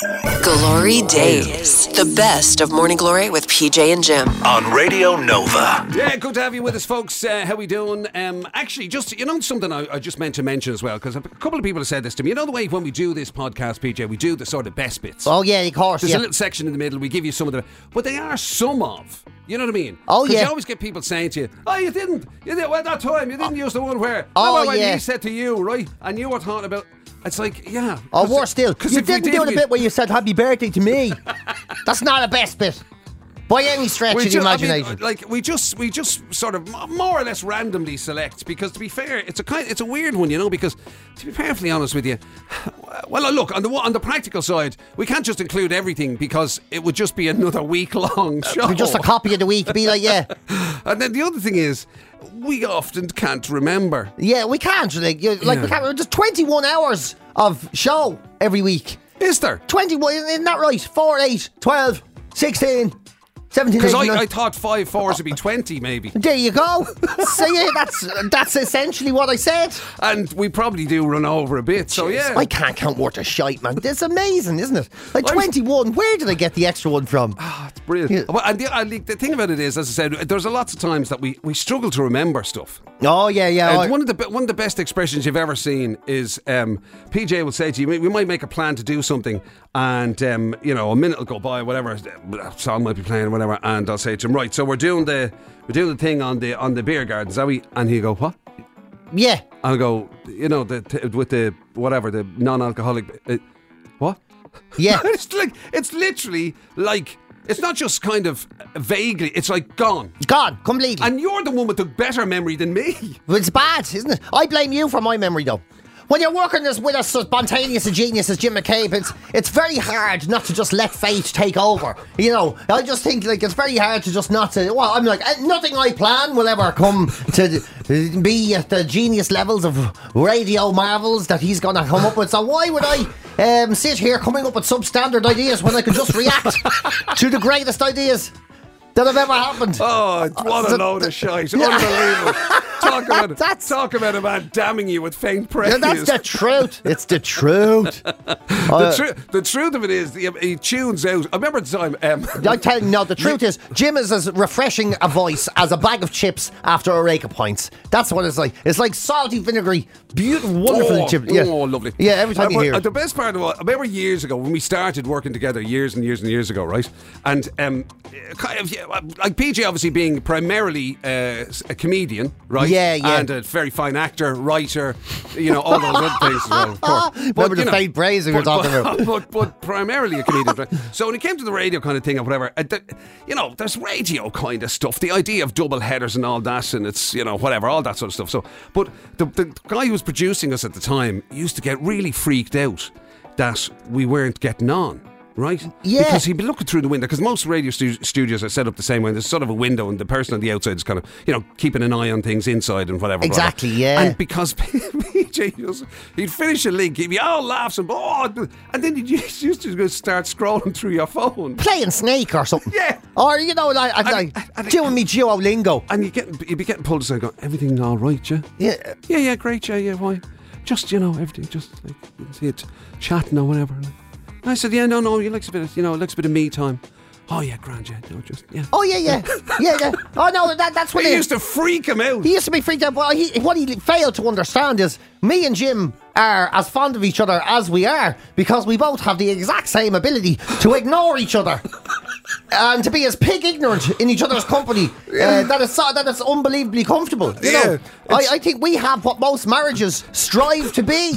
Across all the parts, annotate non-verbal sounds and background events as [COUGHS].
Glory Days. The best of Morning Glory with PJ and Jim. on Radio Nova. Yeah, good to have you with us, folks. Uh, how we doing? Um, actually, just you know something I, I just meant to mention as well because a couple of people have said this to me. You know the way when we do this podcast, PJ, we do the sort of best bits. Oh yeah, of course. There's yeah. a little section in the middle. We give you some of the, but they are some of. You know what I mean? Oh, 'Cause yeah. You always get people saying to you, "Oh, you didn't. You did well that time. You didn't use the one where." Oh, "Remember when yeah. he said to you, right? And you were talking about. It's like, yeah. Or 'cause- worse still, you didn't did, do the bit where you said happy birthday to me. [LAUGHS] That's not a best bit. By any stretch We of the ju- I mean, imagination. like we just we just sort of more or less randomly select because to be fair, it's a kind it's a weird one, you know. Because to be perfectly honest with you, [SIGHS] well, uh, look on the on the practical side, we can't just include everything because it would just be another week long show. just a copy of the week. Be like, yeah, [LAUGHS] and then the other thing is, we often can't remember. yeah, we can't. Like, you, like we can't. There's 21 hours of show every week. Is there? 21, isn't that right? 4, 8, 12, 16, 17, Because 18, I, I 19. thought five fours would be twenty, maybe. There you go. [LAUGHS] so yeah, that's that's essentially what I said. And we probably do run over a bit. So yeah, I can't count worth of shite, man. It's amazing, isn't it? Like I was- 21. Where did I get the extra one from? Ah, it's brilliant. Yeah. Well, And the, and the the thing about it is, as I said, there's a lots of times that we, we struggle to remember stuff. Oh yeah, yeah. And I- one of the be- one of the best expressions you've ever seen is um, PJ will say to you, "We might make a plan to do something, and um, you know, a minute will go by, whatever a song might be playing, or whatever, and I'll say to him, right, so we're doing the we're doing the thing on the on the beer gardens, are we?" And he'll go, "What?" yeah. I'll go, you know, the t- with the whatever the non-alcoholic, uh, what? Yeah. [LAUGHS] it's like it's literally like it's not just kind of vaguely, it's like gone. Gone completely. And you're the one with the better memory than me. Well, It's bad, isn't it? I blame you for my memory, though. When you're working as with a spontaneous a genius as Jim McCabe, it's it's very hard not to just let fate take over. You know, I just think like it's very hard to just not to. Well, I'm like nothing I plan will ever come to be at the genius levels of radio marvels that he's gonna come up with. So why would I um, sit here coming up with substandard ideas when I could just react [LAUGHS] to the greatest ideas that have ever happened? Oh, what a load of shite. Unbelievable. Talk [LAUGHS] about, That's- talk about a man damning you with faint praise. Yeah, that's the truth. It's the truth. [LAUGHS] the, tru- the truth of it is, he, he tunes out. I remember the time. Um, [LAUGHS] I tell you, no, the truth is, Jim is as refreshing a voice as a bag of chips after a rake of points. That's what it's like. It's like salty, vinegary, beautiful, wonderful oh, chip. Yeah. oh, lovely. Yeah, every time Uh, you hear uh, it. The best part of all, I remember years ago when we started working together, years and years and years ago, right? And um, yeah, like PJ obviously being primarily uh, a comedian, right? Yeah, yeah. And a very fine actor, writer, you know, all those other things as well, of course. [LAUGHS] Remember the know, praise we were but- talking but- about. [LAUGHS] But, but primarily a comedian. right? So when it came to the radio kind of thing or whatever, uh, th- you know, there's radio kind of stuff. The idea of double headers and all that, and it's, you know, whatever, all that sort of stuff. So, but the, the guy who was producing us at the time used to get really freaked out that we weren't getting on. Right? Yeah. Because he'd be looking through the window, because most radio stu- studios are set up the same way. There's sort of a window, and the person on the outside is kind of, you know, keeping an eye on things inside and whatever. whatever. Exactly, yeah. And because [LAUGHS] PJ, was- he'd finish a link, he'd be all laughs and, oh, and then he'd [LAUGHS] just used to just start scrolling through your phone. Playing Snake or something. Yeah. Or, you know, like, And- like and- doing me Duolingo. And you get, you'd be getting pulled aside going, everything all right, yeah? Yeah. Yeah, yeah, great, yeah, yeah, why? Just, you know, everything, just like, you see it chatting or whatever. And I said, yeah, no, no, he likes a bit of, you know, likes a bit of me time. Oh, yeah, grand, yeah, no, just, yeah. Oh, yeah, yeah. [LAUGHS] Yeah, yeah. Oh, no, that, that's what It it used to freak him out. He used to be freaked out. But he, what he failed to understand is me and Jim are as fond of each other as we are because we both have the exact same ability to [LAUGHS] ignore each other and to be as pig ignorant in each other's company uh, that is that is unbelievably comfortable. You Yeah, know, I, I think we have what most marriages strive to be.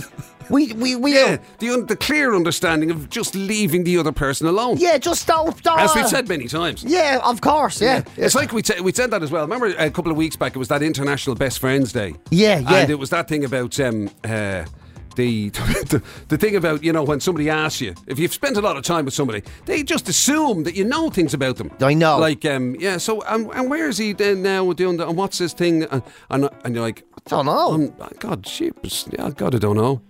We we we Yeah, the, un- the clear understanding of just leaving the other person alone. yeah, just don't. don't As we've said many times. Yeah, of course. Yeah, It's like we said we said that as well. Remember a couple of weeks back it was that International Best Friends Day. Yeah, yeah. And it was that thing about um uh the, [LAUGHS] the the thing about you know when somebody asks you if you've spent a lot of time with somebody they just assume that you know things about them I know. like um yeah so and, and where is he then now doing that and what's his thing and and, and you're like I Don't know. um, God sheeps yeah God I don't know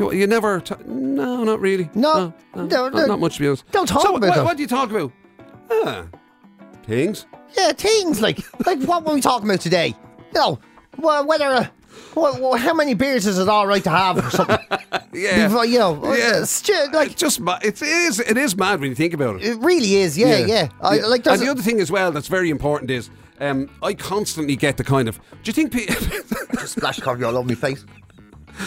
you, you never t- no not really No. no, No, not, no. not much to be honest Don't talk so about what, them. what do you talk about ah things Yeah, things like like what were we talking about today? You know, well, whether uh, Well, well, how many beers is it all right to have or something? [LAUGHS] Yeah. Before, you know, Yeah. it's ju- like It's just it is it is mad when you think about it. it really is. Yeah, yeah. I, Yeah. like and the other thing as well that's very important is um, I constantly get the kind of. Do you think? Pe- [LAUGHS] splash coffee all over my face.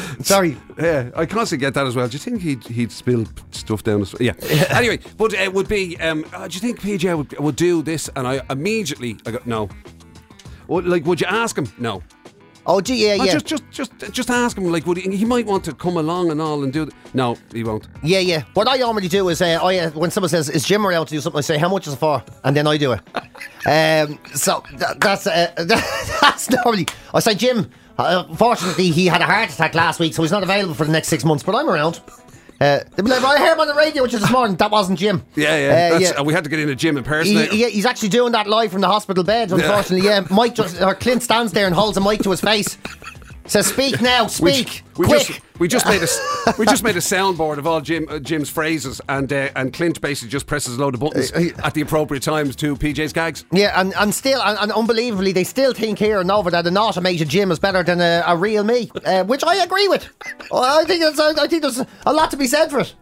[LAUGHS] Sorry. yeah, I constantly get that as well. Do you think he'd he'd spill stuff down? His, yeah. [LAUGHS] anyway, but it would be. Um, uh, do you think PJ would, would do this? And I immediately I go no. Well, like, would you ask him? No. Oh, gee, yeah, yeah. Just, just, just, just ask him. Like, would he? He might want to come along and all and do. Th- no, he won't. Yeah, yeah. What I normally do is, uh, I uh, when someone says, "Is Jim around to do something?" I say, "How much is it for?" And then I do it. [LAUGHS] um, so th- that's uh, that's normally. I say, Jim. Uh, fortunately, he had a heart attack last week, so he's not available for the next six months. But I'm around. Uh, they'll be like, I heard him on the radio which is this morning. That wasn't Jim. Yeah, yeah. Uh, That's, uh, we had to get in a gym in person. He, he- he's actually doing that live from the hospital bed. Unfortunately, yeah. Mike just or Clint stands there and holds a mic to his face. Says, "Speak now, speak, we quick." just we just made a [LAUGHS] we just made a soundboard of all Jim uh, Jim's phrases, and uh, and Clint basically just presses a load of buttons Uh, at the appropriate times to PJ's gags. Yeah, and, and still, and, and unbelievably, they still think here and over that an automated Jim is better than a, a real me, uh, which I agree with. I think I think there's a lot to be said for it.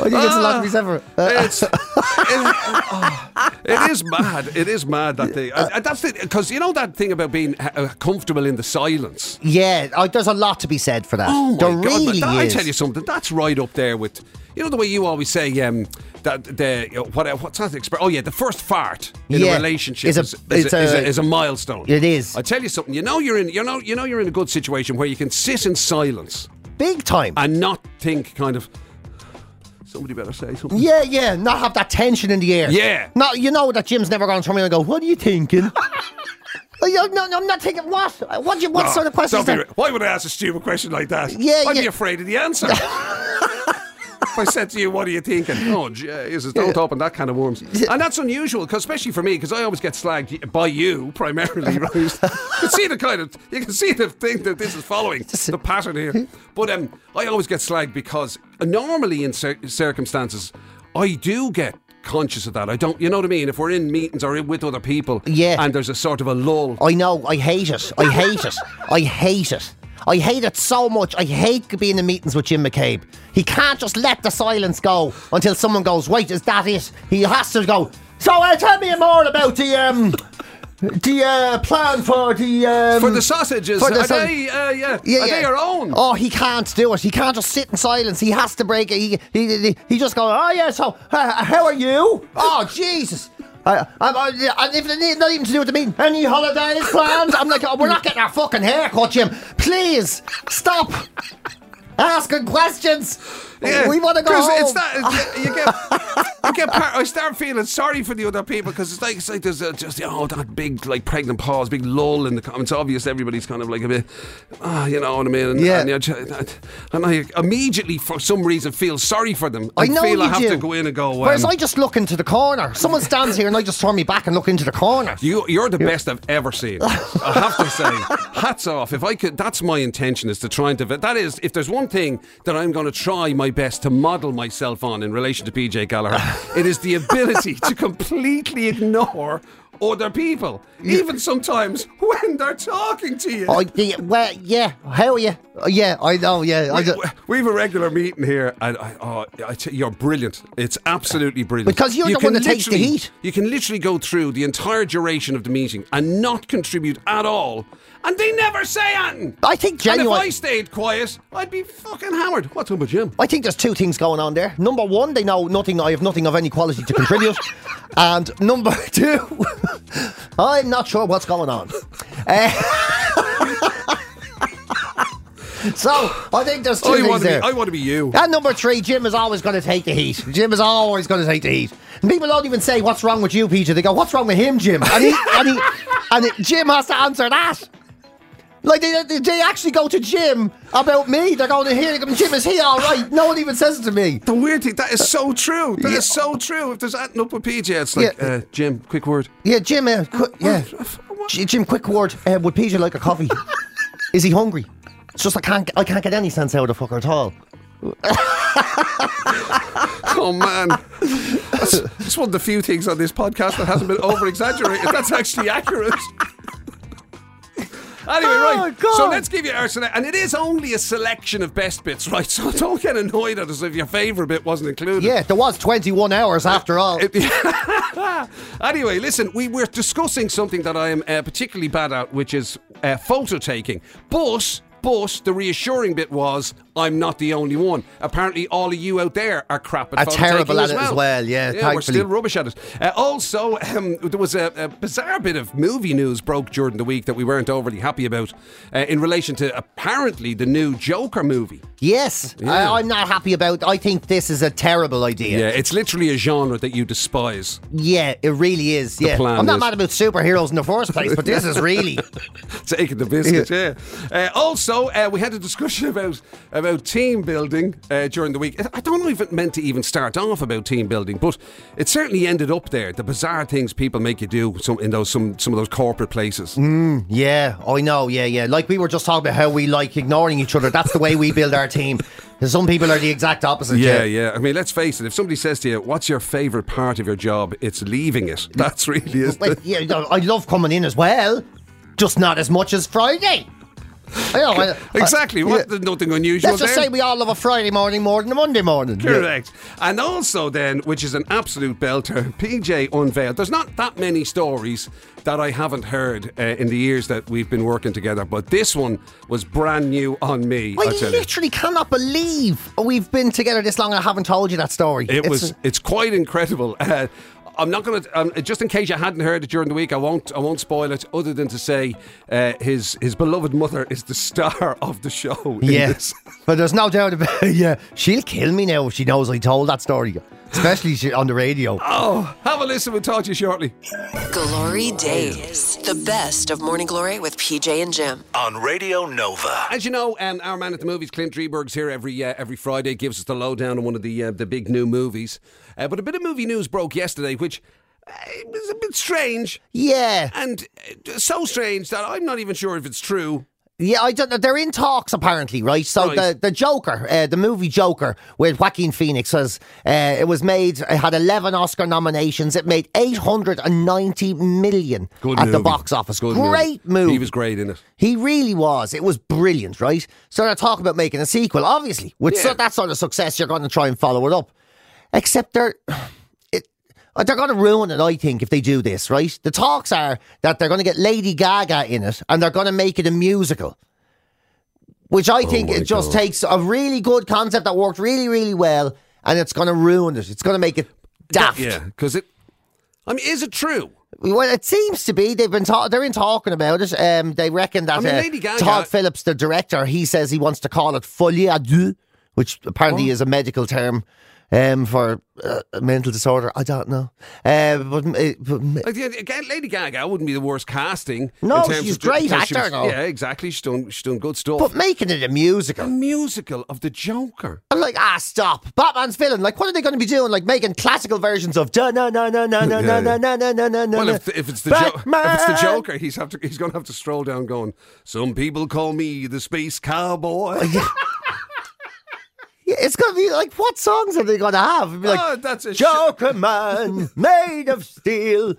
It's a lot to be said for it. Uh, It's [LAUGHS] it, oh, it is mad. It is mad that thing. And that's because you know that thing about being uh, comfortable in the silence. yeah, I, there's a lot to be said for that. Oh my there god! really that- I tell you something. That's right up there with you know the way you always say um, that the uh, what what's that expression? Oh yeah, the first fart in Yeah, a relationship is a- is, is, it's a, is, a, is a milestone. It is. I tell you something. You know you're in. You know you know you're in a good situation where you can sit in silence Big time. and not think kind of. Somebody better say something. yeah, yeah, not have that tension in the air. Yeah. No, you know that Jim's never going to turn me and go, what are you thinking? [LAUGHS] No, no, I'm not thinking what? What, you, what No, sort of question is that? Why would I ask a stupid question like that? Yeah, I'd be afraid of the answer. [LAUGHS] if I said to you, "What are you thinking?" Oh, Jesus, don't open that kind of worms. And that's unusual, 'cause especially for me, because I always get slagged by you primarily. [LAUGHS] Right? you can see the kind of you can see the thing that this is following the pattern here. But um, I always get slagged because uh, normally in cir- circumstances, I do get. Conscious of that, I don't. You know what I mean. If we're in meetings or in with other people, Yeah. and there's a sort of a lull, I know, I hate it. I hate it. I hate it. I hate it so much. I hate being in meetings with Jim McCabe. He can't just let the silence go until someone goes, wait, is that it? He has to go, so uh, tell me more about the um the uh, plan for the um, for the sausages, for the are sau- they? Uh, yeah, Yeah, are yeah. they your own? Oh, he can't do it. He can't just sit in silence. He has to break it. He he, he, he just goes, oh yeah. So uh, how are you? Oh [LAUGHS] Jesus. I, I'm, I, if not even to do with meeting, any holidays planned? I'm like, oh, we're not getting our fucking haircut, Jim. Please stop asking questions. We want to go home. It's that you get, you get par- I start feeling sorry for the other people because it's like it's like there's a, just oh that big like pregnant pause, big lull in the comments. Obvious, everybody's kind of like a bit, ah, you know what I mean? And, Yeah. and, and I immediately for some reason feel sorry for them. I know feel you I have do. to go in and go. Whereas um, I just look into the corner. Someone stands here and I just turn me back and look into the corner. You, you're the best I've ever seen. I have to say, hats off. If I could, that's my intention is to try and develop. That is, if there's one thing that I'm going to try my best to model myself on in relation to PJ Gallagher, it is the ability to completely ignore other people, even sometimes when they're talking to you. Oh, yeah, well, yeah. How are you? Oh, uh, yeah, I know. Yeah, I we, have a regular meeting here, and I, oh, I you, you're brilliant. It's absolutely brilliant. Because you're the can one that takes the heat. You can literally go through the entire duration of the meeting and not contribute at all, and they never say anything. I think And if I stayed quiet, I'd be fucking hammered. What's up with Jim? I think there's two things going on there. Number one, they know nothing. I have nothing of any quality to contribute. [LAUGHS] and number two, [LAUGHS] I'm not sure what's going on. Uh, [LAUGHS] so I think there's two I things want to be. there. I want to be you. and number three, Jim is always going to take the heat. Jim is always going to take the heat. And people don't even say, "What's wrong with you, Peter?" They go, "What's wrong with him, Jim?" And he, and he, and it, Jim has to answer that. Like they, they, they actually go to Jim about me. They're going to hear him. Jim, is he all right? No one even says it to me. The weird thing that is so true. That is Yeah. so true. If there's anything up with PJ, it's like Yeah. uh, Jim. Quick word. Yeah, Jim. Uh, qu- yeah, J- Jim. Quick word. Uh, would PJ like a coffee? [LAUGHS] Is he hungry? It's just I can't. I can't get any sense out of the fucker at all. [LAUGHS] Oh man, that's, that's one of the few things on this podcast that hasn't been over exaggerated. That's actually accurate. Anyway, Oh, right. God. So let's give you our and it is only a selection of best bits, [LAUGHS] right? So don't get annoyed at us if your favourite bit wasn't included. Yeah, there was 21 hours after all. [LAUGHS] Anyway, listen, we were discussing something that I am uh, particularly bad at, which is uh, photo taking. But, but the reassuring bit was I'm not the only one. Apparently, all of you out there are crap at Are terrible at as it well. as well, yeah, yeah, we're still rubbish at it. Uh, also, um, there was a, a bizarre bit of movie news broke during the week that we weren't overly happy about uh, in relation to apparently the new Joker movie. Yes, Yeah. I, I'm not happy about. I think this is a terrible idea. Yeah, it's literally a genre that you despise. Yeah, it really is. Yeah, plan I'm not is- mad about superheroes in the first place, but this is really. [LAUGHS] taking the biscuit. [LAUGHS] Yeah. Uh, also, uh, we had a discussion [LAUGHS] about about team building uh, during the week. I don't know if it meant to even start off about team building, but it certainly ended up there. The bizarre things people make you do some in those some some of those corporate places. Yeah, I know. Yeah, yeah. Like we were just talking about how we like ignoring each other. That's the way we build our team. [LAUGHS] Some people are the exact opposite. Yeah, yeah. I mean, let's face it. If somebody says to you, "What's your favourite part of your job?" It's leaving it. [LAUGHS] That's really is. Like, yeah, I love coming in as well, just not as much as Friday. [LAUGHS] I know, I- I- Exactly. What? yeah. There's nothing unusual Let's just there. say we all love a Friday morning more than a Monday morning. Yeah. Correct. And also, then, which is an absolute belter, PJ unveiled. There's not that many stories that I haven't heard uh, in the years that we've been working together, but this one was brand new on me. I you. literally cannot believe we've been together this long and I haven't told you that story. It It's- was. It's quite incredible. [LAUGHS] Uh, I'm not going to. Um, just in case you hadn't heard it during the week, I won't. I won't spoil it. Other than to say, uh, his his beloved mother is the star [LAUGHS] of the show. Yes, Yeah, but there's no doubt about it. [LAUGHS] Yeah, she'll kill me now if she knows I told that story, especially on the radio. Oh, have a listen. We'll talk to you shortly. Glory Days. The best of Morning Glory with PJ and Jim. on Radio Nova. As you know, um, our man at the movies, Clint Drieberg's here every uh, every Friday, gives us the lowdown on one of the uh, the big new movies. Uh, but a bit of movie news broke yesterday, which uh, was a bit strange, Yeah, and uh, so strange that I'm not even sure if it's true. Yeah. I don't. They're in talks apparently, right? So Right. the the Joker, uh, the movie Joker with Joaquin Phoenix, was uh, it was made. It had eleven Oscar nominations. It made eight hundred and ninety million Good at the box office. Good Great movie. He was great in it. He really was. It was brilliant, right? So they're talking about making a sequel. Obviously, with Yeah. so, that sort of success, you're going to try and follow it up. Except they're. They're going to ruin it, I think, if they do this, right? The talks are that they're going to get Lady Gaga in it and they're going to make it a musical. Which I think Oh it just God. takes a really good concept that worked really, really well and it's going to ruin it. It's going to make it daft. Yeah, because it. I mean, is it true? Well, it seems to be. They've been ta- they're in talking about it. Um, they reckon that I mean, uh, Lady Gaga- Todd Phillips, the director, he says he wants to call it folie à deux, which apparently Oh. is a medical term um, for uh, mental disorder. I don't know. Uh, but, uh, but Like, again, Lady Gaga wouldn't be the worst casting. No, in terms she's great because she was-. Yeah, exactly. She's done. She's done good stuff. but making it a musical, a musical. of the Joker. I'm like, ah, stop. Batman's villain. Like, what are they going to be doing? Like, making classical versions of da na na na na na na Yeah, na na na na na na. Well, if, if it's the jo- if it's the Joker, he's have to he's going to have to stroll down, going. Some people call me the space cowboy. [LAUGHS] Yeah, it's going to be like, what songs are they going to have? It'd be like, Oh, that's a sh- Joker man [LAUGHS] made of steel.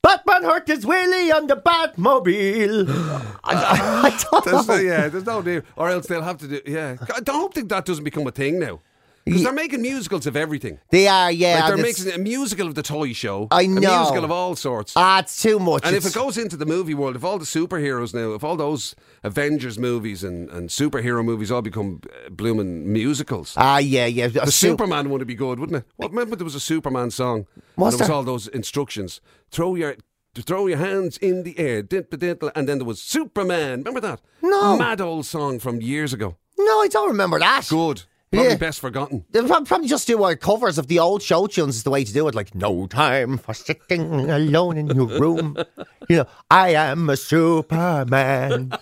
Batman hurt his willy on the Batmobile. [GASPS] I, I, I don't There's know. no, yeah, there's no need, or else they'll have to do. Yeah, I don't think that doesn't become a thing now because they're making musicals of everything. They are, yeah. Like they're making a musical of the toy show. I a know. musical of all sorts. Ah, it's too much. and if it goes into the movie world, if all the superheroes now, if all those Avengers movies and, and superhero movies all become uh, blooming musicals, Ah, yeah, yeah. the Superman one would be good, wouldn't it? Well, remember there was a Superman song. Was and there was all those instructions. Throw your throw your hands in the air, and then there was Superman. Remember that? No. mad old song from years ago. No, I don't remember that. Good, probably Yeah. best forgotten. They'll probably just do uh, covers of the old show tunes is the way to do it. Like, no time for sitting alone in your room. [LAUGHS] You know, I am a Superman.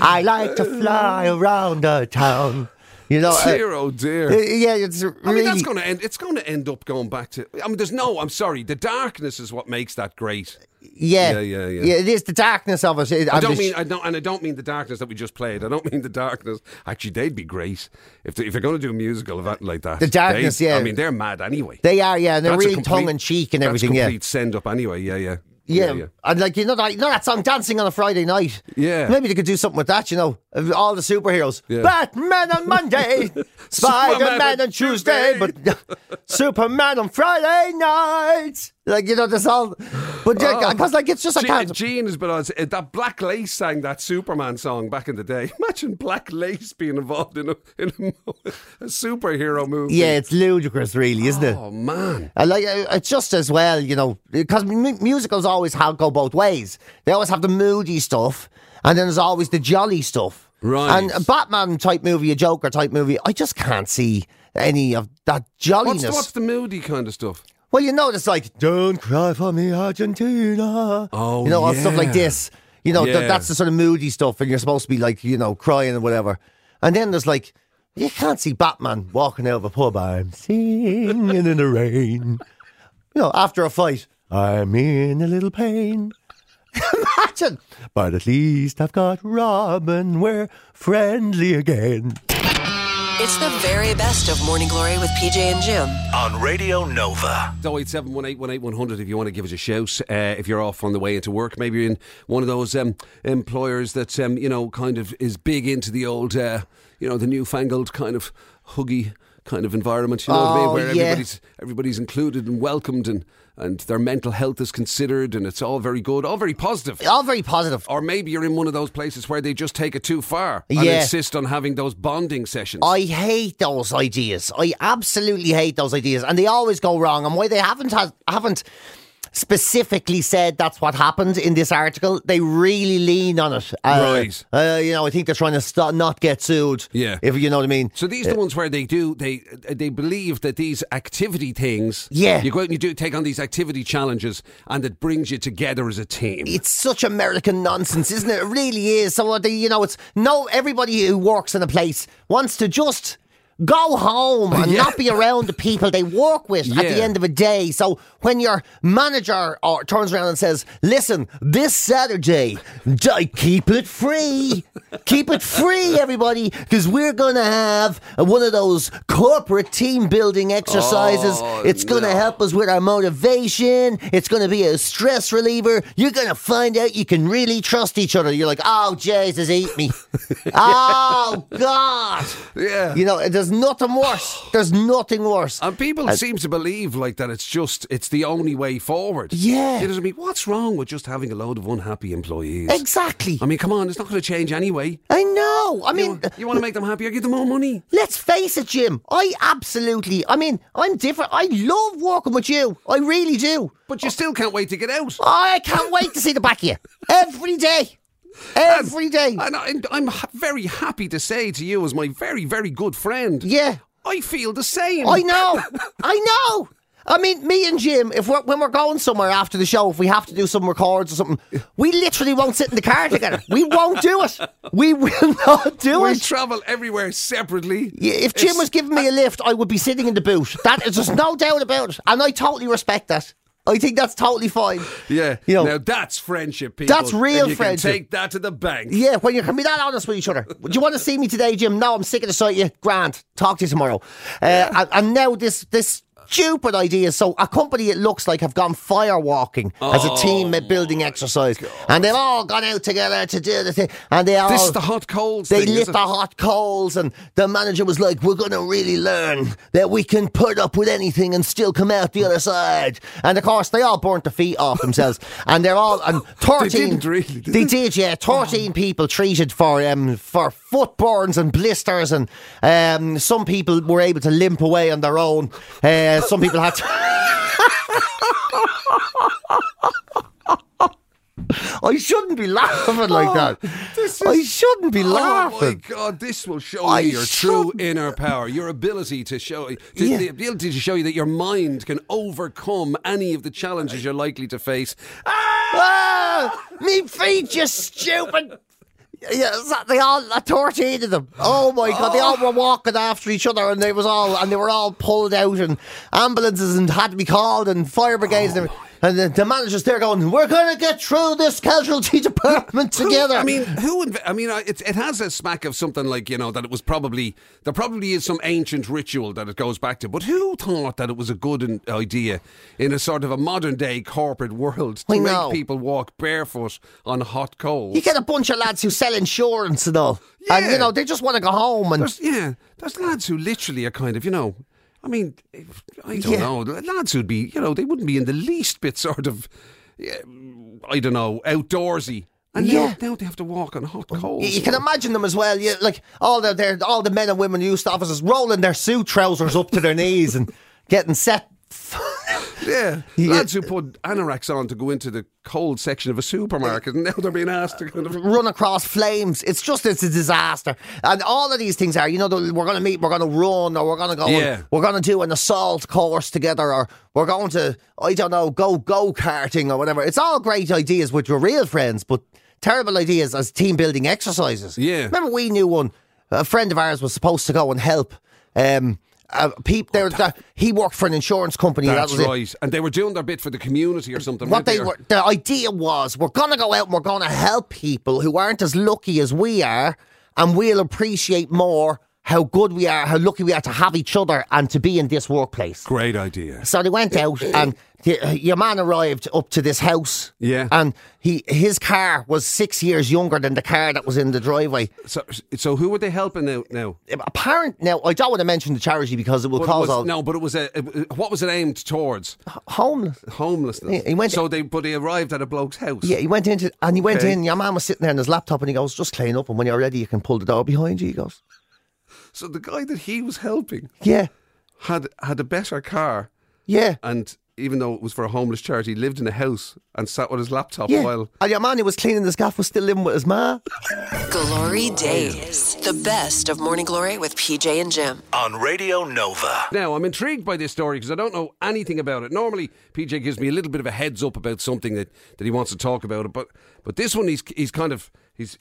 I like to fly around the town. You know, Dear, oh dear. yeah, it's really. I mean, that's going to end. It's going to end up going back to. I mean, there's no. I'm sorry. The darkness is what makes that great. yeah, Yeah, yeah, yeah. It is the darkness of it. I don't mean. I don't. And I don't mean the darkness that we just played. I don't mean the darkness. Actually, they'd be great if they, if you're going to do a musical of that like that. The darkness, they- yeah. I mean, they're mad anyway. They are, yeah, and they're That's really complete- tongue in cheek and that's everything. Yeah, complete send up anyway. Yeah, yeah. Yeah, yeah. and like you know that you know that song "Dancing on a Friday Night." Yeah. maybe they could do something with that. You know, all the superheroes. Yeah. Batman on Monday, [LAUGHS] Spider Man on Tuesday, but [LAUGHS] Superman on Friday night. Like you know, this all. But yeah, because like it's just a Gene, kind Gene has been on uh, that Black Lace sang that Superman song back in the day. [LAUGHS] Imagine Black Lace being involved in a in a, [LAUGHS] a superhero movie. Yeah, it's ludicrous, really, isn't it? Oh man. I like uh, it's just as well, you know, because mu- musicals always have go both ways. They always have the moody stuff, and then there's always the jolly stuff. Right. And a Batman type movie, a Joker type movie, I just can't see any of that What's jolliness. the, what's the moody kind of stuff? Well, you know, it's like "Don't cry for me, Argentina." Oh, you know, all stuff like this. You know, th- Yeah. that's the sort of moody stuff, and you're supposed to be like, you know, crying and whatever. And then there's like, you can't see Batman walking out of a pub. I'm singing in the rain. You know, after a fight, I'm in a little pain. [LAUGHS] Imagine. But at least I've got Robin. We're friendly again. It's the very best of Morning Glory with PJ and Jim. on Radio Nova. 087 if you want to give us a shout. Uh, if you're off on the way into work, maybe you're in one of those um, employers that, um, you know, kind of is big into the old, uh, you know, the newfangled kind of huggy kind of environment, you know what I Oh, mean? Where yeah. everybody's, everybody's included and welcomed and, and their mental health is considered and it's all very good, all very positive. All very positive. Or maybe you're in one of those places where they just take it too far and Yeah. insist on having those bonding sessions. I hate those ideas. I absolutely hate those ideas, and they always go wrong. And why they haven't had, haven't specifically said that's what happened in this article, they really lean on it. Uh, Right. Uh, you know, I think they're trying to stop, not get sued. Yeah. If you know what I mean. So these are the ones where they do they they believe that these activity things. Yeah. You go out and you do take on these activity challenges, and it brings you together as a team. It's such American nonsense, isn't it? It really is. So, they, you know, it's no, everybody who works in a place wants to just go home and [LAUGHS] Yeah. not be around the people they work with at the end of a day. So, when your manager or turns around and says, listen, this Saturday, d- keep it free. keep it free, everybody, because we're going to have one of those corporate team building exercises. Oh, it's going to no. help us with our motivation. It's going to be a stress reliever. You're going to find out you can really trust each other. You're like, oh, Jesus, eat me. [LAUGHS] oh, God. Yeah. You know, there's nothing worse. There's nothing worse. and people seem to believe like that it's just it's the only way forward. Yeah. You know what I mean? What's wrong with just having a load of unhappy employees? Exactly. I mean, come on, it's not going to change anyway. I know. I You, mean, you want to make them happier, give them more money. let's face it, Jim. I absolutely, I mean, I'm different. I love working with you. I really do. But you still can't wait to get out. I can't wait to see the back of you every day. Every day. And I'm, I'm ha- very happy to say to you, as my very, very good friend, Yeah. I feel the same. I know. I know. I mean, me and Jim, if we're, when we're going somewhere after the show, if we have to do some records or something, we literally won't sit in the car together. We won't do it. We will [LAUGHS] not do it. We it. travel everywhere separately. Yeah, If Jim It's- was giving me a lift, I would be sitting in the boot. That is just no doubt about it, and I totally respect that. I think that's totally fine. Yeah. You know- now that's friendship, people. That's real and you friendship. Can take that to the bank. Yeah, when you can be that honest with each other. Do you want to see me today, Jim? No, I'm sick of the sight of you. Grant, talk to you tomorrow. Uh, and, and now this this stupid idea. So a company it looks like have gone firewalking as a team Oh building exercise, and they've all gone out together to do the thing, and they all This is the hot coals. They thing, lit the hot coals, and the manager was like, "We're going to really learn that we can put up with anything and still come out the other side." And of course, they all burnt the feet off themselves, [LAUGHS] and they're all and thirteen. didn't really, did they they? did, yeah. Thirteen people treated for um for foot burns and blisters, and um some people were able to limp away on their own. Uh, some people had to. [LAUGHS] I shouldn't be laughing like that. I shouldn't be laughing. Oh my. God! This will show I you your true inner power, your ability to show, to, Yeah. the ability to show you that your mind can overcome any of the challenges you're likely to face. Ah, me feet, you stupid. Yeah, they all, uh, 13 of them. Oh my god, they all were walking after each other, and they was all, and they were all pulled out, and ambulances and had to be called, and fire brigades. and everything. And the, the manager's there going, "We're gonna get through this casualty [LAUGHS] department Who- together." I mean, who? Inv- I mean, uh, it, it has a smack of something like you know that it was probably there probably is some ancient ritual that it goes back to. But who thought that it was a good idea in a sort of a modern day corporate world to I make know. people walk barefoot on hot coals? you get a bunch of lads who sell insurance and all, and you know they just want to go home and. There's, yeah, there's lads who literally are kind of, you know, I mean, I eh, don't Yeah. know, lads who'd be, you know, they wouldn't be in the least bit sort of, eh, I don't know, outdoorsy. And Yeah. now, now they have to walk on hot coals. You you can imagine them as well. You, like all the all the men and women used to officers rolling their suit trousers up to their knees and getting set. Yeah, Yeah. lads who put anoraks on to go into the cold section of a supermarket, and now they're being asked to kind of. run across flames. It's just it's a disaster, and all of these things are. You know, the, we're going to meet, we're going to run, or we're going to go, Yeah. we're going to do an assault course together, or we're going to, I don't know, go go karting or whatever. It's all great ideas with your real friends, but terrible ideas as team building exercises. Yeah. remember we knew one. A friend of ours was supposed to go and help. Um, uh, peep, there, that, he worked for an insurance company. That's that was it. right, and they were doing their bit for the community or something. What they were, the idea was, we're going to go out and we're going to help people who aren't as lucky as we are, and we'll appreciate more how good we are, how lucky we are to have each other and to be in this workplace. Great idea. So they went out, [COUGHS] and the, your man arrived up to this house. Yeah. and he his car was six years younger than the car that was in the driveway. So, so who were they helping now? now? Apparent now, I don't want to mention the charity because it will But it cause was- all no, but it was a. it- what was it aimed towards? homeless. Homelessness. Yeah, he went- so they, but he arrived at a bloke's house. Yeah, he went into and he went in. Your man was sitting there on his laptop, and he goes, "Just clean up, and when you're ready, you can pull the door behind you." He goes, So the guy that he was helping "Yeah, had had a better car, yeah." and even though it was for a homeless charity, lived in a house and sat with his laptop Yeah. while. And your man who was cleaning the gaff was still living with his ma. Glory Days. The best of Morning Glory with PJ and Jim. on Radio Nova. Now I'm intrigued by this story because I don't know anything about it. Normally, PJ gives me a little bit of a heads up about something that, that he wants to talk about but but this one he's he's kind of he's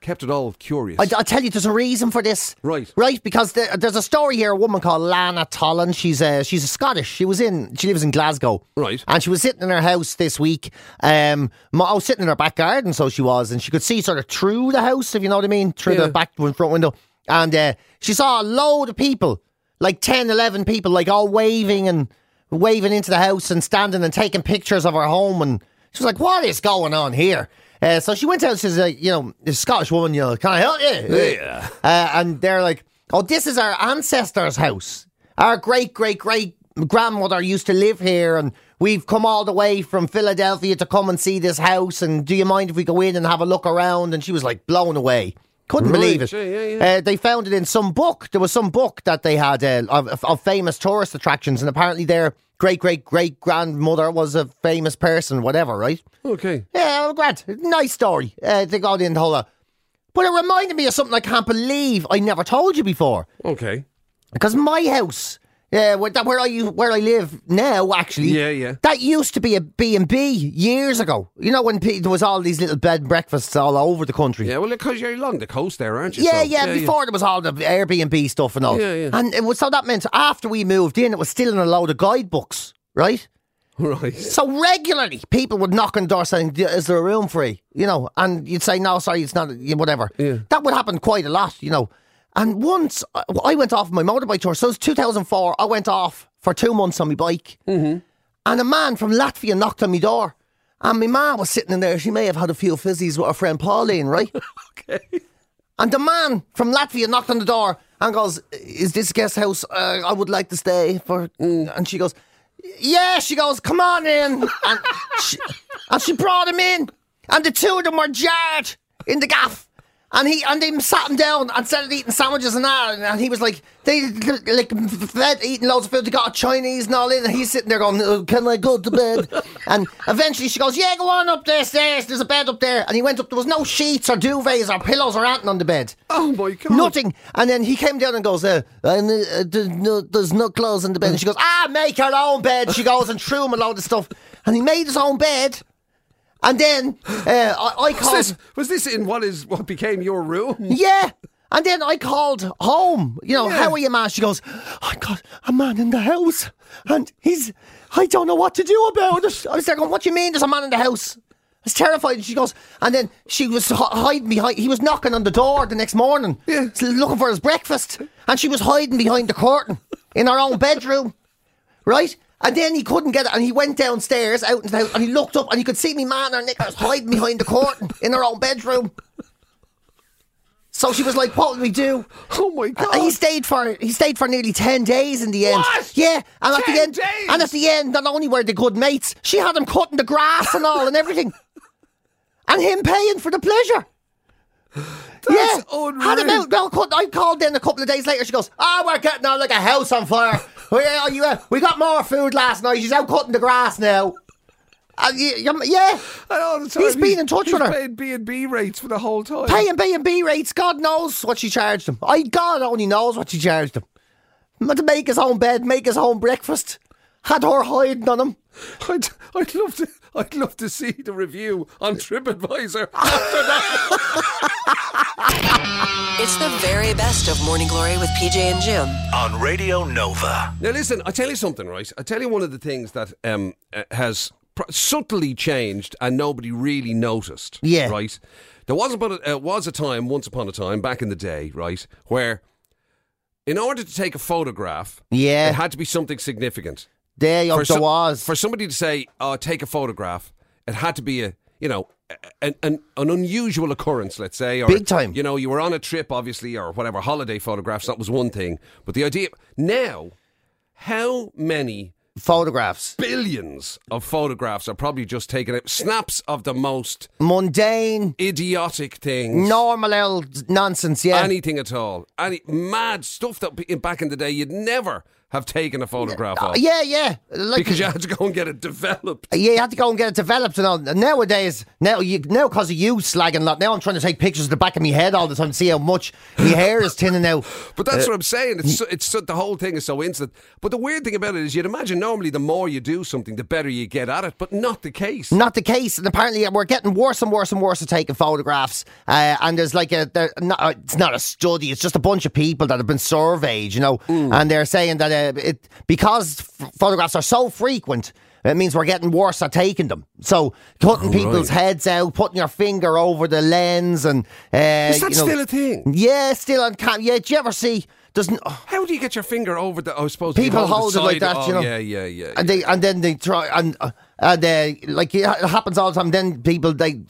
kept it all curious. I, I tell you, there's a reason for this. Right. Right, because there, there's a story here. A woman called Lana Tollan. She's a she's a Scottish. She was in. She lives in Glasgow. Right. And she was sitting in her house this week. Um, I was sitting in her back garden, so she was, and she could see sort of through the house, if you know what I mean, through Yeah. the back front window. And uh, she saw a load of people, like 10, 11 people, like all waving and waving into the house and standing and taking pictures of her home. And she was like, "What is going on here?" Uh, so she went out. She's like, you know, this Scottish woman, you know, can I help you? Yeah. Uh, and they're like, "Oh, this is our ancestors' house. Our great great great grandmother used to live here, and we've come all the way from Philadelphia to come and see this house. And do you mind if we go in and have a look around?" And she was like blown away. Couldn't believe it. yeah, yeah, yeah. Uh, they found it in some book. There was some book that they had uh, of, of famous tourist attractions, and apparently their great great great grandmother was a famous person, whatever, right? okay. Yeah, well, glad. Nice story. Uh, they got in the whole lot. But it reminded me of something I can't believe I never told you before. Okay. Because my house, uh, where, that, where I where I live now, actually, Yeah, yeah. that used to be a B and B years ago. You know when pe- there was all these little bed and breakfasts all over the country. Yeah, well, because you're along the coast there, aren't you? Yeah, So- yeah, Before there was all the Airbnb stuff and all, Yeah, yeah. and it was so that meant after we moved in, it was still in a load of guidebooks, right? [LAUGHS] Right. So regularly, people would knock on the door saying, "Is there a room free?" You know, and you'd say, "No, sorry, it's not." yeah, Whatever. Yeah. That would happen quite a lot, you know. And once I went off my motorbike tour, so it was 2004. I went off for two months on my bike, mm-hmm. and a man from Latvia knocked on my door, and my ma was sitting in there. She may have had a few fizzies with her friend Pauline, right? [LAUGHS] Okay. And the man from Latvia knocked on the door and goes, "Is this guest house? Uh, I would like to stay for." And she goes, "Yeah." She goes, "Come on in." And she, and she brought him in, and the two of them were jarred in the gaff. And he and they sat him down and started eating sandwiches and that. And, and he was like, they like fed, eating loads of food. They got a Chinese and all in. And he's sitting there going, "Uh, "Can I go to bed?" [LAUGHS] and eventually she goes, "Yeah, go on up there stairs. There's a bed up there." And he went up. There was no sheets or duvets or pillows or anything on the bed. Oh my god. Nothing. And then he came down and goes, uh, ne- uh, there's, no, there's no clothes in the bed. And she goes, ah, make her own bed. She goes and threw him a load of stuff. And he made his own bed. And then uh, I, I Was called. this, was this in what is what became your room? Yeah. And then I called home. You know, Yeah. how are you, Ma? She goes, I got a man in the house, and he's. I don't know what to do about it. I was there going, What do you mean? There's a man in the house. I was terrified. And she goes, and then she was hi- hiding behind. He was knocking on the door the next morning, Yeah. looking for his breakfast, and she was hiding behind the curtain in her own bedroom, right? And then he couldn't get it, and he went downstairs out into the house, and he looked up, and he could see me man and was hiding behind the curtain in her own bedroom. So she was like, "What will we do?" Oh my god! And he stayed for he stayed for nearly ten days in the end. What? Yeah, and at the end, days? and at the end, not only were they good mates, she had him cutting the grass and all and everything, and him paying for the pleasure. That's yeah, unreal. had him out. Well, I called in a couple of days later. She goes, "Ah, we're getting on like a house on fire. We, uh, you, uh, we got more food last night. She's out cutting the grass now." You, you- yeah, all the time He's been in touch he's with her. Paying B and B rates for the whole time. paying B and B rates. God knows what she charged him. I God only knows what she charged him. To make his own bed, make his own breakfast, had her hiding on him. [LAUGHS] I'd, I'd love to. I'd love to see the review on TripAdvisor [LAUGHS] after that. It's the very best of Morning Glory with PJ and Jim. on Radio Nova. Now listen, I tell you something, right? I tell you one of the things that um, uh, has pr- subtly changed and nobody really noticed. Yeah. Right. There was about a, uh, was a time, once upon a time, back in the day, right, where in order to take a photograph, Yeah. it had to be something significant. There, you For some- was. for somebody to say, "Oh, take a photograph," it had to be a you know an an, an unusual occurrence. Let's say, or Big time. You know, you were on a trip, obviously, or whatever holiday photographs. That was one thing, but the idea now, how many Photographs. billions of photographs are probably just taken out, snaps of the most Mundane, idiotic things. normal old nonsense, yeah. Anything at all. Any mad stuff that back in the day you'd never have taken a photograph Uh, of. yeah, yeah. Like, Because you had to go and get it developed. Yeah, you had to go and get it developed and all. Nowadays, now you now because of you slagging a lot. Now I'm trying to take pictures of the back of my head all the time to see how much my hair is thinning out. [LAUGHS] But that's what I'm saying. It's so, it's so, the whole thing is so instant. But the weird thing about it is, you'd imagine normally the more you do something, the better you get at it. But not the case. Not the case, and apparently we're getting worse and worse and worse at taking photographs. Uh, and there's like a, there, not, uh, it's not a study; it's just a bunch of people that have been surveyed, you know, and they're saying that uh, it because f- photographs are so frequent. It means we're getting worse at taking them. So cutting people's heads out, putting your finger over the lens, and uh, Is that you know, still a thing? Yeah, still on cam. Yeah, do you ever see? Doesn't How do you get your finger over the? I suppose people hold the it like that, you oh, know? Yeah, yeah, yeah. and they and then they try and uh, and uh, like it it happens all the time. Then people they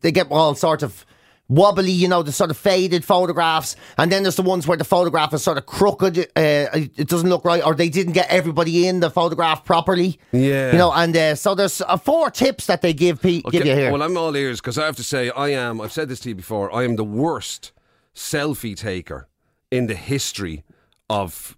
they get all sort of wobbly, you know, the sort of faded photographs, and then there's the ones where the photograph is sort of crooked. Uh, it doesn't look right, or they didn't get everybody in the photograph properly. Yeah. you know, and uh, so there's uh, four tips that they give pe- give you here. Well, I'm all ears because I have to say, I am. I've said this to you before. I am the worst selfie taker in the history of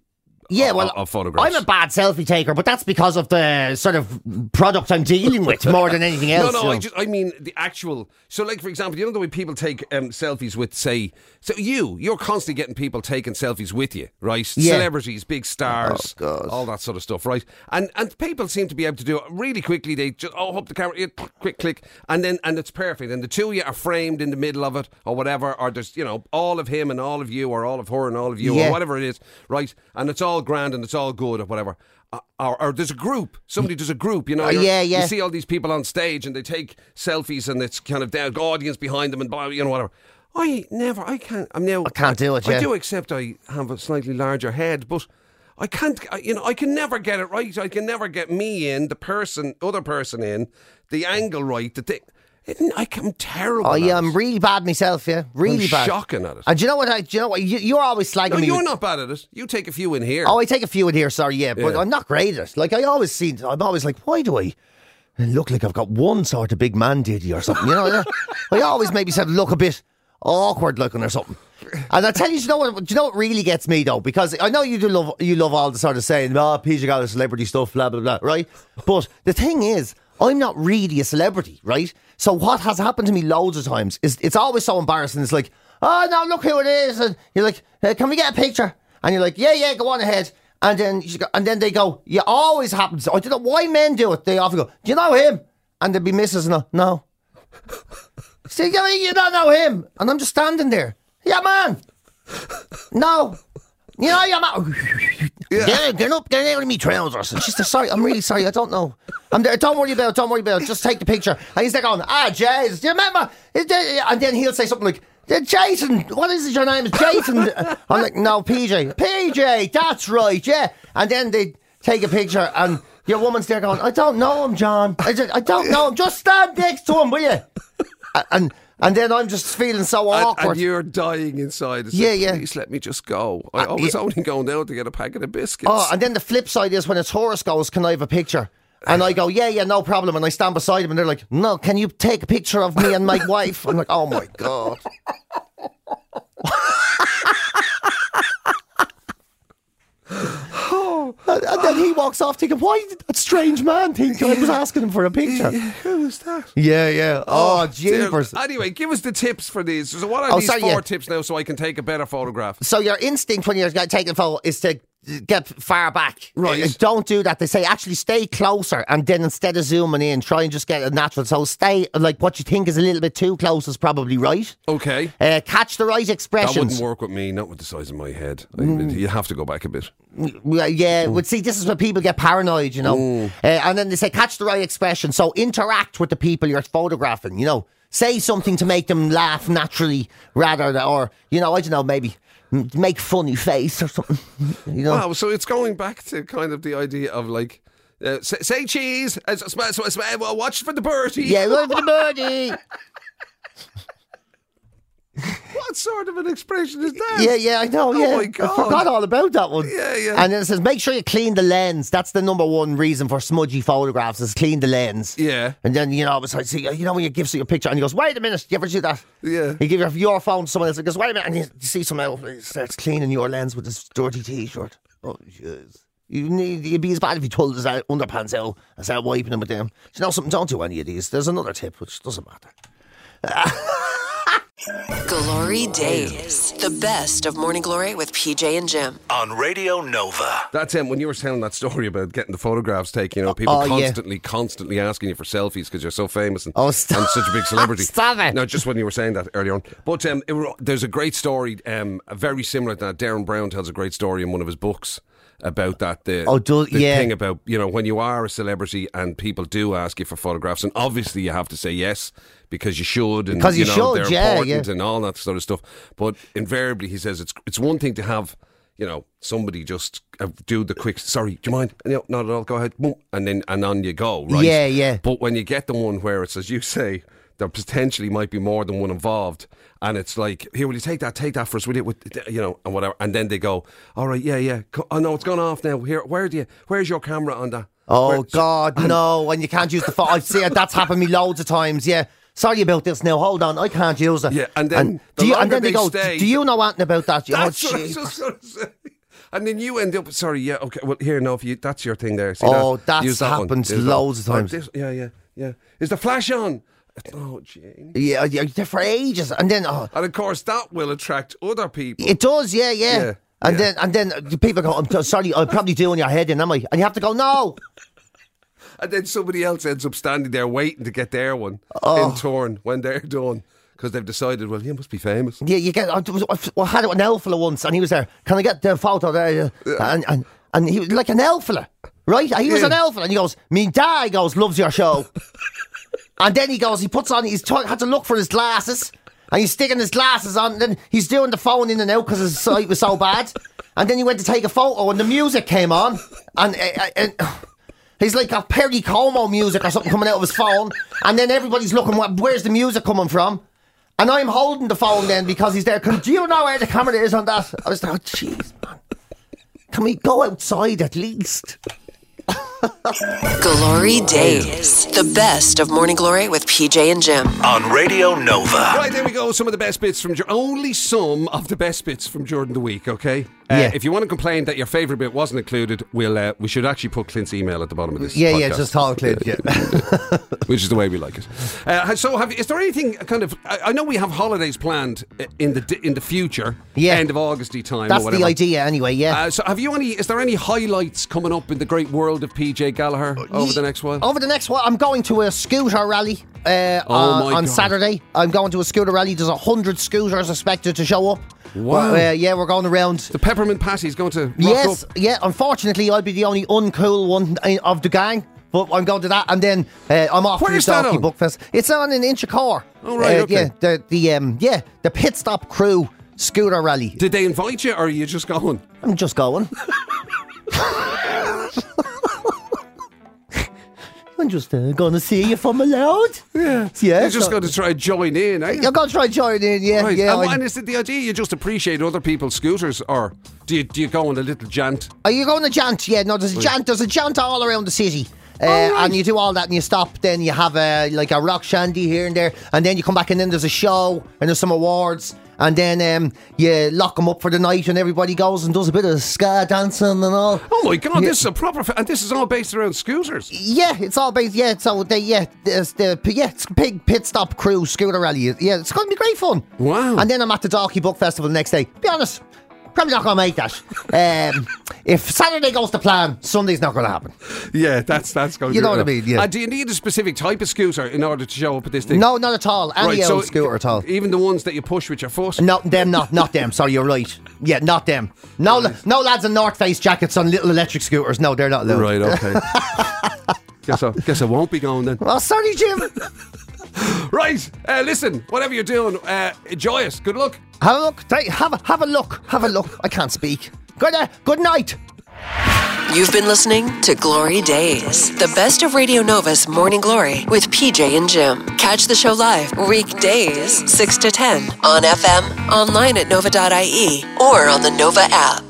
Yeah, well, of photographs. I'm a bad selfie taker, but that's because of the sort of product I'm dealing with more than anything [LAUGHS] else. No, no. I just I mean the actual. So, like for example, you know the way people take um, selfies with, say, so you you're constantly getting people taking selfies with you, right? Yeah. Celebrities, big stars, Oh, all that sort of stuff, right? And and people seem to be able to do it really quickly. They just oh, up the camera, yeah, quick click, and then and it's perfect. And the two of you are framed in the middle of it, or whatever, or there's you know all of him and all of you, or all of her and all of you, Yeah. or whatever it is, right? And it's all grand and it's all good, or whatever. Uh, Or, or there's a group. Somebody does a group. You know, Uh, you're- yeah, yeah. You see all these people on stage and they take selfies and it's kind of the audience behind them and blah, you know whatever. I never, I can't. I'm now. I can't do it, I yeah. do accept I have a slightly larger head, but I can't. I, you know, I can never get it right. I can never get me in, the person, other person in, the angle right. The thing. I, I'm terrible. Oh yeah. I'm really bad myself. Yeah, really I'm bad. shocking at it. And do you know what? I, do you know what? You, you're always slagging No, me. you're with- not bad at it. You take a few in here. Oh, I take a few in here. Sorry, yeah, but Yeah. I'm not great at it. Like I always see, I'm always like, why do I look like I've got one sort of big man diddy or something? You know. [LAUGHS] I always maybe said look a bit awkward looking or something. And I tell you, do you know what? You know what really gets me though? Because I know you do love you love all the sort of saying, "Oh, PJ got the celebrity stuff," blah blah blah, right? But the thing is, I'm not really a celebrity, right? So what has happened to me loads of times is it's always so embarrassing. It's like, "Oh no, look who it is," and you're like, "Uh, "Can we get a picture?" And you're like, "Yeah, yeah, go on ahead." And then go, and then they go, "Yeah, always happens." I don't know why men do it. They often go, "Do you know him?" And there'd be misses, no, no. [LAUGHS] See, you, don't know him. And I'm just standing there. Yeah, man. No. You know, I'm out. [LAUGHS] Yeah. Get, up, get out of me trousers. She said, sorry, I'm really sorry, I don't know. I'm there, don't worry about it, don't worry about it, just take the picture. And he's there going, ah, Jez, do you remember? And then he'll say something like, "Uh, Jason, what is it, your name Jason? [LAUGHS] I'm like, no, PJ. PJ, that's right, yeah. And then they take a picture and your woman's there going, I don't know him, John. I, just, I don't know him. Just stand next to him, will you? [LAUGHS] And, and then I'm just feeling so awkward. and you're dying inside. It's Yeah, like, yeah. Please let me just go. I, Uh, I was yeah. only going down to get a packet of biscuits. Oh, and then the flip side is when a tourist goes, "Can I have a picture?" And I go, "Yeah, yeah, no problem." And I stand beside him, and they're like, "No, can you take a picture of me and my [LAUGHS] wife?" I'm like, "Oh my god." [LAUGHS] Oh. And and then he walks off thinking, why did that strange man think I was asking him for a picture? Who was that? Yeah, yeah. Oh, oh, dear. jeepers. Anyway, give us the tips for these. So what are Oh, these sorry, four yeah. tips now so I can take a better photograph? So your instinct when you're taking a photo is to get far back. Right. Don't do that. They say actually stay closer and then instead of zooming in, try and just get a natural. So stay like what you think is a little bit too close is probably right. Okay. Uh, catch the right expression. That wouldn't work with me, not with the size of my head. Mm. you have to go back a bit. Well, yeah, Mm. but see, this is where people get paranoid, you know. Uh, and then they say, catch the right expression. So interact with the people you're photographing, you know. Say something to make them laugh naturally rather than, or, you know, I don't know, maybe make funny face or something, [LAUGHS] you know. Wow, so it's going back to kind of the idea of like, uh, say, say cheese, uh, sm- sm- sm- well, watch for the birdie. Yeah, right for the [LAUGHS] birdie. [LAUGHS] What sort of an expression is that? Yeah, yeah, I know. Oh yeah, my God. I forgot all about that one. Yeah, yeah. And then it says, make sure you clean the lens. That's the number one reason for smudgy photographs is clean the lens. Yeah. And then you know, like, see, you know, when you give someone a picture and he goes, "Wait a minute," you ever do that? Yeah. You give your, your phone to someone else and goes, "Wait a minute," and you, see someone else starts cleaning your lens with this dirty T-shirt. Oh, jeez. You need, it'd be as bad if you pulled his underpants out and started wiping them with them. Do you know something? Don't do any of these. There's another tip which doesn't matter. [LAUGHS] Glory Days. The best of Morning Glory with PJ and Jim. on Radio Nova. That's um, when you were telling that story about getting the photographs taken. You know, people Oh, yeah. constantly, constantly asking you for selfies because you're so famous and, Oh, stop. and such a big [LAUGHS] celebrity. Stop it. No, just when you were saying that earlier on. But um, it were- there's a great story, um, very similar to that. Derren Brown tells a great story in one of his books about that. The, Oh, do- the yeah. thing about you know when you are a celebrity and people do ask you for photographs, and obviously you have to say yes because you should, and Because you know, should, they're yeah, important yeah. and all that sort of stuff. But invariably, he says it's it's one thing to have you know somebody just uh, do the quick. Sorry, do you mind? No, not at all. Go ahead, and then and on you go. Right? Yeah, yeah. But when you get the one where it's as you say. There potentially might be more than one involved, and it's like, here, will you take that? Take that for us, will you? With, you know, and whatever. And then they go, all right, yeah, yeah. Oh no, it's gone off now. Here, where do you? Where's your camera on that? Oh Where- God, no! And you can't use the phone. I've seen. That's happened to me loads of times. Yeah. Sorry about this. Now hold on, I can't use it. Yeah, and then the do you, and then they, they go. stay- Do you know anything about that? That's oh, what I was just say. And then you end up. Sorry, yeah, okay. Well, here, no, if you that's your thing there. See Oh, that? that's that one. happened Use that loads of times. This- yeah, yeah, yeah. Is the flash on? Oh, Jane. Yeah, yeah, they're for ages, and then oh, And of course, that will attract other people. it does. Yeah, yeah. Yeah, and yeah. then and then people go. I'm sorry. I'm probably doing your head in, am I? And you have to go. No. And then somebody else ends up standing there waiting to get their one Oh. in turn when they're done because they've decided, well, you must be famous. Yeah, you get. I, was, I had an elfler once, and he was there. Can I get the photo there? And and and he was like an elfler, right? He was Yeah. an elfler, and he goes, "Me dad," goes, "loves your show." [LAUGHS] and then he goes, he puts on, he's t- had to look for his glasses, and he's sticking his glasses on. And then he's doing the phone in and out because his sight was so bad. And then he went to take a photo, and the music came on, and. uh, and [SIGHS] He's like a Perry Como music or something coming out of his phone, and then everybody's looking. Where's the music coming from? And I'm holding the phone then because he's there. Can, do you know where the camera is on that? I was like, oh, jeez, man. Can we go outside at least? [LAUGHS] Glory Days. The best of Morning Glory with PJ and Jim. On Radio Nova. Right, there we go. Some of the best bits from Jor- only some of the best bits from Jordan the week. Okay. Uh, Yeah. If you want to complain that your favourite bit wasn't included, we'll uh, we should actually put Clint's email at the bottom of this. Yeah, yeah, podcast. just talk, Clint. Yeah. [LAUGHS] which is the way we like it. Uh, so, have, is there anything kind of? I, I know we have holidays planned uh, in the in the future, Yeah. end of Augusty time. That's or whatever. the idea, anyway. Yeah. Uh, so, have you any? Is there any highlights coming up in the great world of PJ Gallagher over the next while? Over the next while, I'm going to a scooter rally uh, Oh on, on Saturday. I'm going to a scooter rally. There's a hundred scooters expected to show up. Wow. Uh, yeah, we're going around. The peppermint patty's going to Yes, up. yeah. Unfortunately, I'll be the only uncool one uh, of the gang. But I'm going to that, and then uh, I'm off Where's to the Dalkey on? Book Fest. It's on in Inchicore. Oh, right, Uh, okay. Yeah, the the um yeah the pit stop crew scooter rally. Did they invite you, or are you just going? I'm just going. [LAUGHS] I'm just uh, going to see if I'm allowed. Yeah, Yeah, You're just so- going to try and join in, eh? You're going to try join in, yeah, Right. yeah. and, I- and is it the idea you just appreciate other people's scooters, or do you do you go on a little jant? Are you going to jant? Yeah, no, there's a jant. There's a jant all around the city. Uh, right. And you do all that and you stop. Then you have a like a rock shandy here and there, and then you come back and then there's a show and there's some awards, and then um, you lock them up for the night and everybody goes and does a bit of ska dancing and all. Oh my God, Yeah. this is a proper, and this is all based around scooters. Yeah, it's all based. Yeah, so they yeah, there's the yeah, it's big pit stop crew scooter rally. Yeah, it's going to be great fun. Wow. And then I'm at the Dalkey Book Festival the next day. Be honest, probably not going to make that. Um, if Saturday goes to plan, Sunday's not going to happen. Yeah, that's that's going. You to know what I mean, yeah. And do you need a specific type of scooter in order to show up at this thing? No, not at all. Any Right, old scooter at all. Even the ones that you push with your foot. No, them not, not them. Sorry, you're right. Yeah, not them. No, la- no lads in North Face jackets on little electric scooters. No, they're not allowed. Right. Okay. [LAUGHS] guess I guess I won't be going then. Oh, sorry, Jim. [LAUGHS] Right. Uh, listen, whatever you're doing, uh, enjoy it. Good luck. have a look. Take- Have a, have a look. Have a look. I can't speak. Good, uh, good night. You've been listening to Glory Days, the best of Radio Nova's Morning Glory with PJ and Jim. Catch the show live weekdays 6 to 10 on FM, online at nova.ie, or on the Nova app.